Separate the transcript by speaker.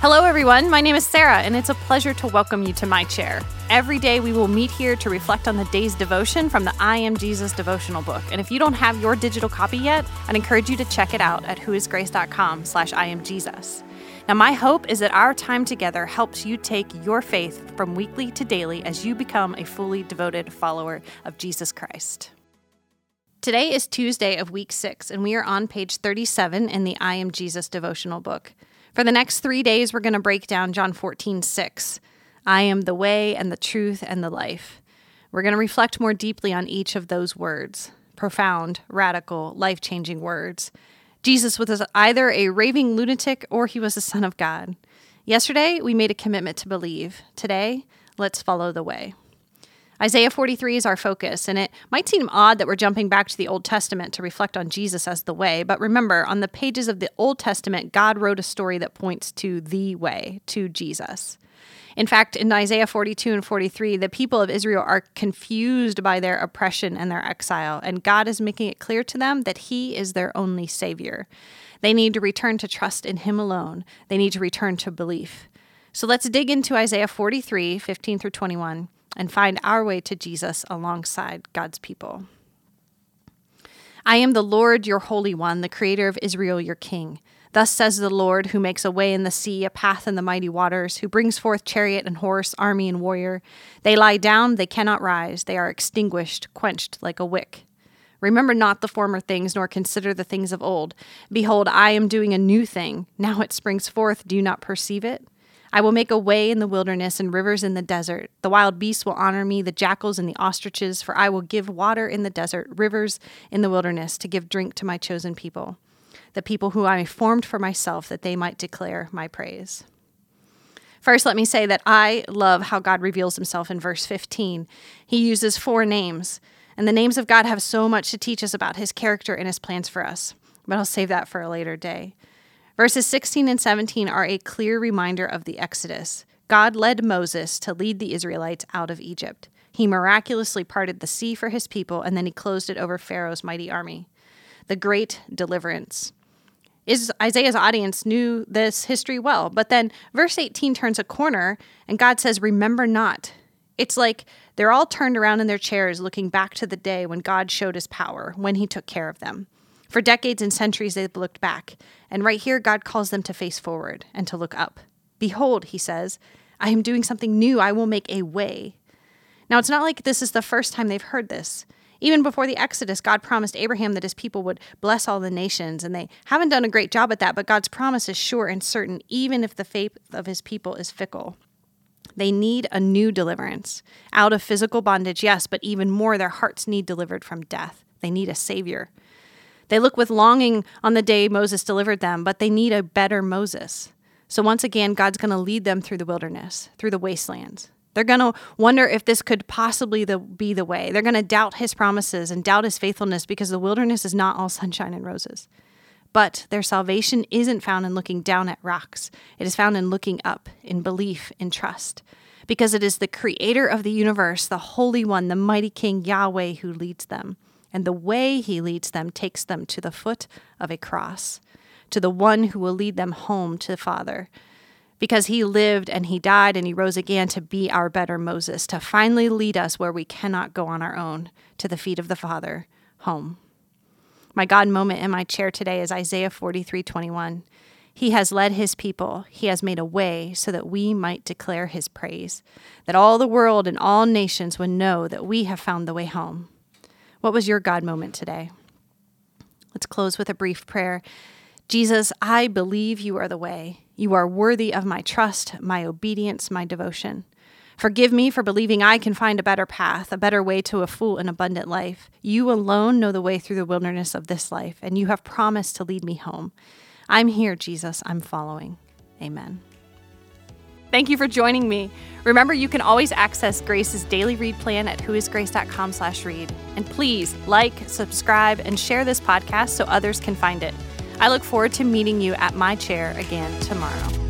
Speaker 1: Hello, everyone. My name is Sarah, and it's a pleasure to welcome you to my chair. Every day, we will meet here to reflect on the day's devotion from the I Am Jesus devotional book. And if you don't have your digital copy yet, I'd encourage you to check it out at whoisgrace.com slash I am Jesus. Now, my hope is that our time together helps you take your faith from weekly to daily as you become a fully devoted follower of Jesus Christ. Today is Tuesday of week six, and we are on page 37 in the I Am Jesus devotional book. For the next three days, we're going to break down John 14, 6. I am the way and the truth and the life. We're going to reflect more deeply on each of those words profound, radical, life changing words. Jesus was either a raving lunatic or he was the Son of God. Yesterday, we made a commitment to believe. Today, let's follow the way. Isaiah 43 is our focus, and it might seem odd that we're jumping back to the Old Testament to reflect on Jesus as the way, but remember, on the pages of the Old Testament, God wrote a story that points to the way, to Jesus. In fact, in Isaiah 42 and 43, the people of Israel are confused by their oppression and their exile, and God is making it clear to them that He is their only Savior. They need to return to trust in Him alone, they need to return to belief. So let's dig into Isaiah 43 15 through 21 and find our way to Jesus alongside God's people. I am the Lord your Holy One, the Creator of Israel your King. Thus says the Lord, who makes a way in the sea, a path in the mighty waters, who brings forth chariot and horse, army and warrior. They lie down, they cannot rise, they are extinguished, quenched like a wick. Remember not the former things, nor consider the things of old. Behold, I am doing a new thing. Now it springs forth. Do you not perceive it? I will make a way in the wilderness and rivers in the desert. The wild beasts will honor me, the jackals and the ostriches, for I will give water in the desert, rivers in the wilderness, to give drink to my chosen people, the people who I formed for myself, that they might declare my praise. First, let me say that I love how God reveals himself in verse 15. He uses four names, and the names of God have so much to teach us about his character and his plans for us, but I'll save that for a later day. Verses 16 and 17 are a clear reminder of the Exodus. God led Moses to lead the Israelites out of Egypt. He miraculously parted the sea for his people, and then he closed it over Pharaoh's mighty army. The great deliverance. Is Isaiah's audience knew this history well, but then verse 18 turns a corner and God says, Remember not. It's like they're all turned around in their chairs looking back to the day when God showed his power, when he took care of them. For decades and centuries, they've looked back. And right here, God calls them to face forward and to look up. Behold, he says, I am doing something new. I will make a way. Now, it's not like this is the first time they've heard this. Even before the Exodus, God promised Abraham that his people would bless all the nations, and they haven't done a great job at that, but God's promise is sure and certain, even if the faith of his people is fickle. They need a new deliverance out of physical bondage, yes, but even more, their hearts need delivered from death. They need a Savior. They look with longing on the day Moses delivered them, but they need a better Moses. So once again, God's going to lead them through the wilderness, through the wastelands. They're going to wonder if this could possibly be the way. They're going to doubt his promises and doubt his faithfulness because the wilderness is not all sunshine and roses. But their salvation isn't found in looking down at rocks, it is found in looking up, in belief, in trust. Because it is the creator of the universe, the Holy One, the mighty King Yahweh, who leads them and the way he leads them takes them to the foot of a cross, to the one who will lead them home to the Father. Because he lived and he died and he rose again to be our better Moses, to finally lead us where we cannot go on our own, to the feet of the Father, home. My God moment in my chair today is Isaiah 43 21. He has led his people. He has made a way so that we might declare his praise, that all the world and all nations would know that we have found the way home. What was your God moment today? Let's close with a brief prayer. Jesus, I believe you are the way. You are worthy of my trust, my obedience, my devotion. Forgive me for believing I can find a better path, a better way to a full and abundant life. You alone know the way through the wilderness of this life, and you have promised to lead me home. I'm here, Jesus. I'm following. Amen. Thank you for joining me. Remember, you can always access Grace's daily read plan at whoisgrace.com slash read. And please like, subscribe, and share this podcast so others can find it. I look forward to meeting you at my chair again tomorrow.